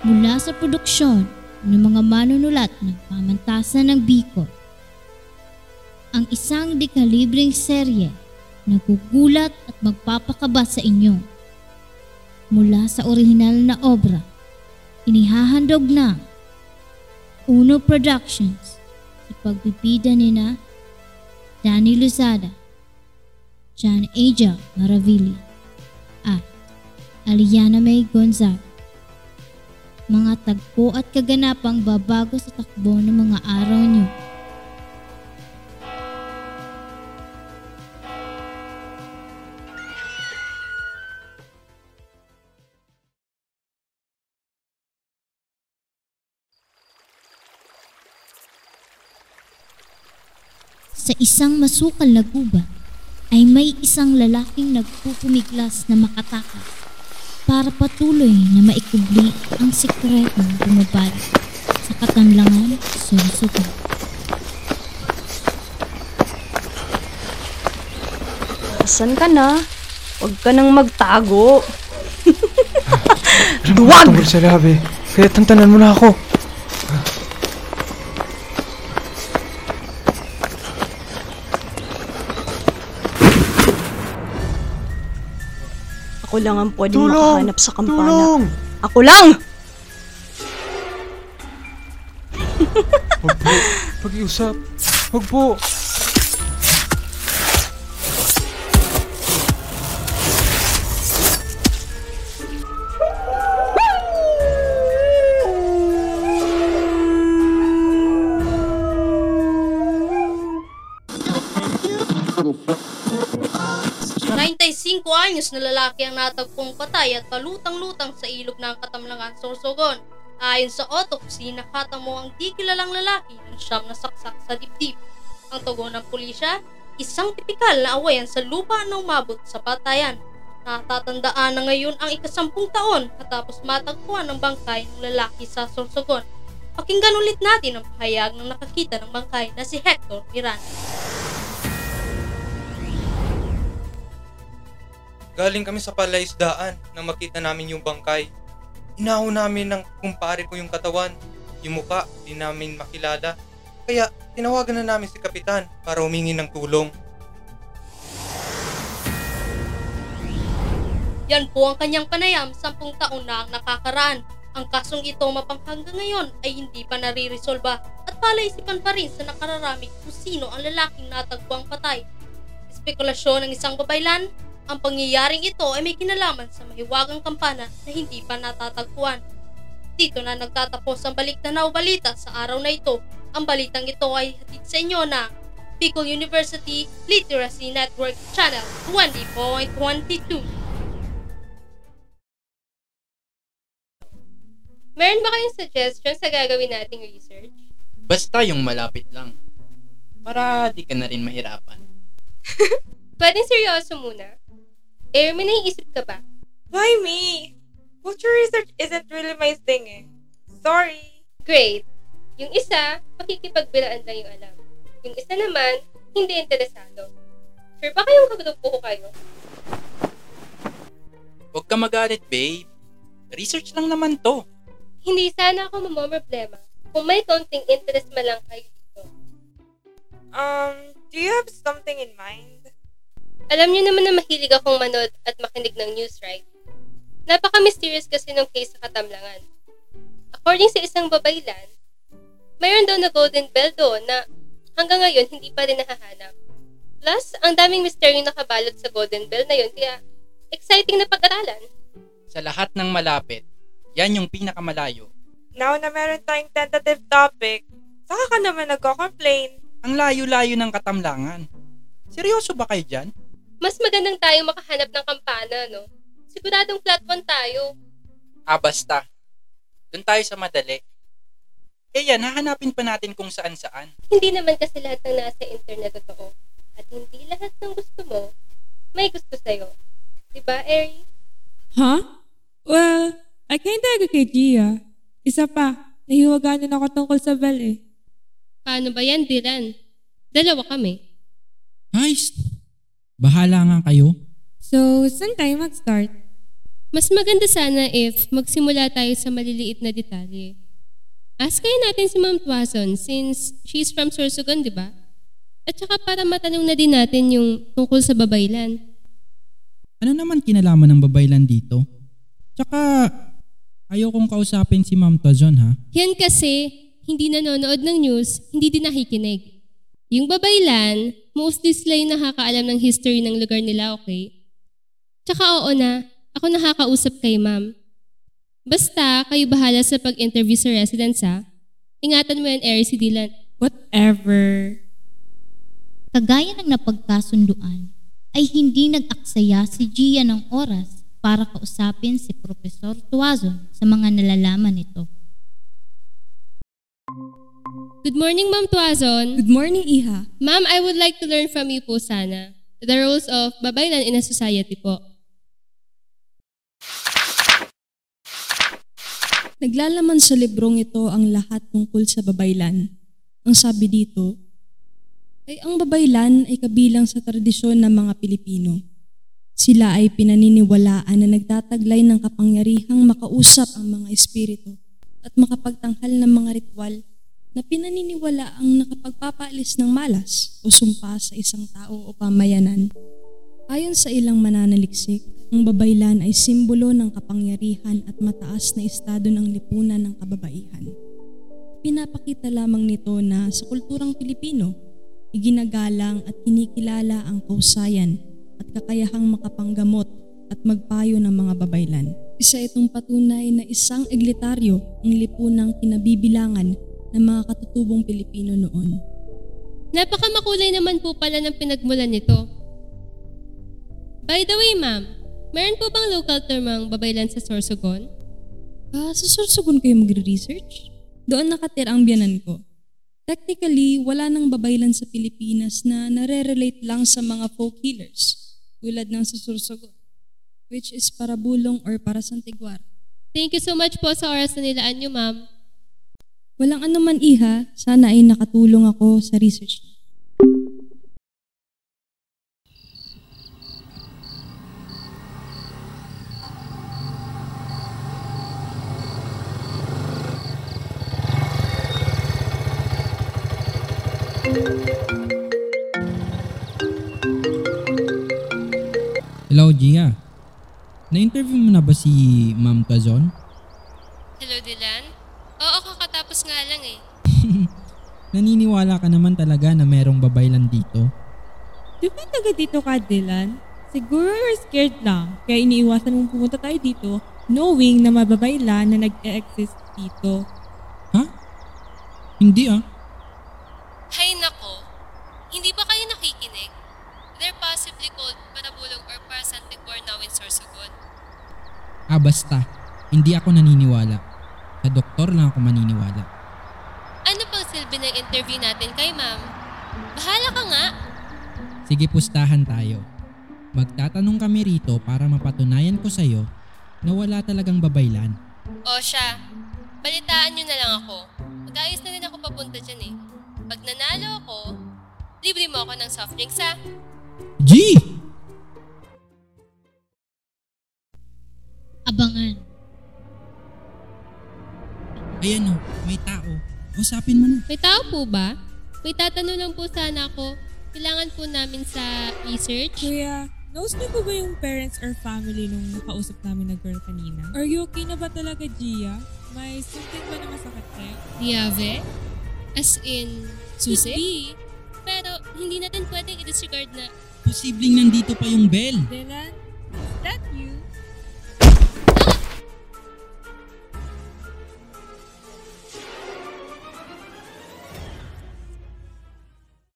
mula sa produksyon ng mga manunulat ng pamantasan ng Bicol. Ang isang dekalibreng serye na gugulat at magpapakaba sa inyo. Mula sa orihinal na obra, inihahandog na Uno Productions sa pagbibida ni na Danny Luzada, John Aja Maravili, at Aliana May Gonzaga. Tagpo at kaganapang babago sa takbo ng mga araw niyo. Sa isang masukal na gubat ay may isang lalaking nagpupumiglas na makatakas para patuloy na maikubli ang sikretong bumabalik sa katanlangan susukan. Asan ka na? Huwag ka nang magtago. Duwag! Tungkol sa labi. Kaya tantanan mo na ako. Ako lang ang pwedeng Tulong! makahanap sa kampana. Tulong! Ako lang! Huwag po. Pag-iusap. Huwag po. Anyos na lalaki ang natagpong patay at palutang-lutang sa ilog ng Katamlangan, Sorsogon. Ayon sa autopsy, nakatamo ang di kilalang lalaki ng siyam na saksak sa dibdib. Ang tugon ng pulisya, isang tipikal na awayan sa lupa na umabot sa patayan. Natatandaan na ngayon ang ikasampung taon matapos matagpuan ng bangkay ng lalaki sa Sorsogon. Pakinggan ulit natin ang pahayag ng nakakita ng bangkay na si Hector Miranda. Galing kami sa palaisdaan nang makita namin yung bangkay. Inaho namin ng kumpare ko yung katawan, yung muka, di namin makilala. Kaya tinawagan na namin si Kapitan para humingi ng tulong. Yan po ang kanyang panayam, sampung taon na ang nakakaraan. Ang kasong ito mapanghanggang ngayon ay hindi pa naririsolba at palaisipan pa rin sa nakararami kung sino ang lalaking natagpuang patay. Spekulasyon ng isang babaylan, ang pangyayaring ito ay may kinalaman sa mahiwagang kampana na hindi pa natatagpuan. Dito na nagtatapos ang balik na balita sa araw na ito. Ang balitang ito ay hatid sa inyo ng Bicol University Literacy Network Channel 20.22. Meron ba kayong suggestion sa gagawin nating research? Basta yung malapit lang. Para di ka na rin mahirapan. Pwedeng seryoso muna. Eh, may naiisip ka ba? Why me? Culture research isn't really my thing eh. Sorry. Great. Yung isa, pakikipagbilaan lang yung alam. Yung isa naman, hindi interesado. Sure ba kayong kagrupo ko kayo? Huwag ka magalit, babe. Research lang naman to. Hindi sana ako mamomroblema kung may konting interest man lang kayo dito. Um, do you have something in mind? Alam niyo naman na mahilig akong manood at makinig ng news, right? Napaka-mysterious kasi nung case sa Katamlangan. According sa isang babaylan, mayroon daw na golden bell doon na hanggang ngayon hindi pa rin nahahanap. Plus, ang daming misteryo nakabalot sa golden bell na yun kaya exciting na pag-aralan. Sa lahat ng malapit, yan yung pinakamalayo. Now na meron tayong tentative topic, saka ka naman nagko-complain. Ang layo-layo ng katamlangan. Seryoso ba kayo dyan? Mas magandang tayo makahanap ng kampana, no? Siguradong flat one tayo. Ah, basta. Doon tayo sa madali. Eh yan, hahanapin pa natin kung saan-saan. Hindi naman kasi lahat ng nasa internet totoo. At hindi lahat ng gusto mo, may gusto sa'yo. Diba, Eri? Huh? Well, I kinda agree kay Gia. Isa pa, nahiwaganan ako tungkol sa Bell eh. Paano ba yan, Diran? Dalawa kami. Nice. Bahala nga kayo. So, saan tayo mag-start? Mas maganda sana if magsimula tayo sa maliliit na detalye. Ask kayo natin si Ma'am Tuason since she's from Sorsogon, di ba? At saka para matanong na din natin yung tungkol sa babaylan. Ano naman kinalaman ng babaylan dito? Tsaka, ayaw kong kausapin si Ma'am Tazon ha. Yan kasi, hindi nanonood ng news, hindi din nakikinig. Yung babaylan, mostly sila yung nakakaalam ng history ng lugar nila, okay? Tsaka oo na, ako nakakausap kay ma'am. Basta, kayo bahala sa pag-interview sa residents ha. Ingatan mo yan, Eri, si Dylan. Whatever. Kagaya ng napagkasunduan, ay hindi nag-aksaya si Gia ng oras para kausapin si Profesor Tuazon sa mga nalalaman nito. Good morning, Ma'am Tuazon. Good morning, Iha. Ma'am, I would like to learn from you po sana. The roles of babaylan in a society po. Naglalaman sa librong ito ang lahat tungkol sa babaylan. Ang sabi dito, ay ang babaylan ay kabilang sa tradisyon ng mga Pilipino. Sila ay pinaniniwalaan na nagtataglay ng kapangyarihang makausap ang mga espiritu at makapagtanghal ng mga ritual na pinaniniwala ang nakapagpapaalis ng malas o sumpa sa isang tao o pamayanan. Ayon sa ilang mananaliksik, ang babaylan ay simbolo ng kapangyarihan at mataas na estado ng lipunan ng kababaihan. Pinapakita lamang nito na sa kulturang Pilipino, iginagalang at kinikilala ang kausayan at kakayahang makapanggamot at magpayo ng mga babaylan. Isa itong patunay na isang eglitaryo ang lipunang kinabibilangan ng mga katutubong Pilipino noon. Napakamakulay naman po pala ng pinagmulan nito. By the way, ma'am, meron po bang local term ang babaylan sa Sorsogon? Ah, sa Sorsogon kayo magre-research? Doon nakatira ang biyanan ko. Technically, wala nang babaylan sa Pilipinas na nare-relate lang sa mga folk healers tulad ng sa Sorsogon, which is para bulong or para santiguar. Thank you so much po sa oras na nilaan niyo, ma'am. Walang anuman iha, sana ay nakatulong ako sa research. Hello, Gia. Na-interview mo na ba si Ma'am Tazon? Hello, Dylan? Oo, kakatapos nga lang eh. Naniniwala ka naman talaga na merong babaylan dito? Di ba taga dito ka, Dylan? Siguro you're scared lang, kaya iniiwasan mong pumunta tayo dito knowing na mababayla na nag-e-exist dito. Ha? Hindi ah. Hay nako, hindi ba kayo nakikinig? They're possibly called Parabulong or Parasantigor now in Sorsogon. Ah, basta. Hindi ako naniniwala. Sa doktor lang ako maniniwala. Silbi ng interview natin kay ma'am? Bahala ka nga. Sige, pustahan tayo. Magtatanong kami rito para mapatunayan ko sa'yo na wala talagang babaylan. O siya, balitaan nyo na lang ako. Mag-ayos na din ako papunta dyan eh. Pag nanalo ako, libre mo ako ng soft drinks ha. G! Abangan. Ayan o, may tao. Usapin mo na. May tao po ba? May tatanong lang po sana ako. Kailangan po namin sa research. Kuya, knows niyo po ba yung parents or family nung nakausap namin na girl kanina? Are you okay na ba talaga, Gia? May something ba na masakit sa'yo? Diave? As in, susi? Could be. Pero hindi natin pwedeng i-disregard na Posibleng nandito pa yung bell. Dylan, is that you?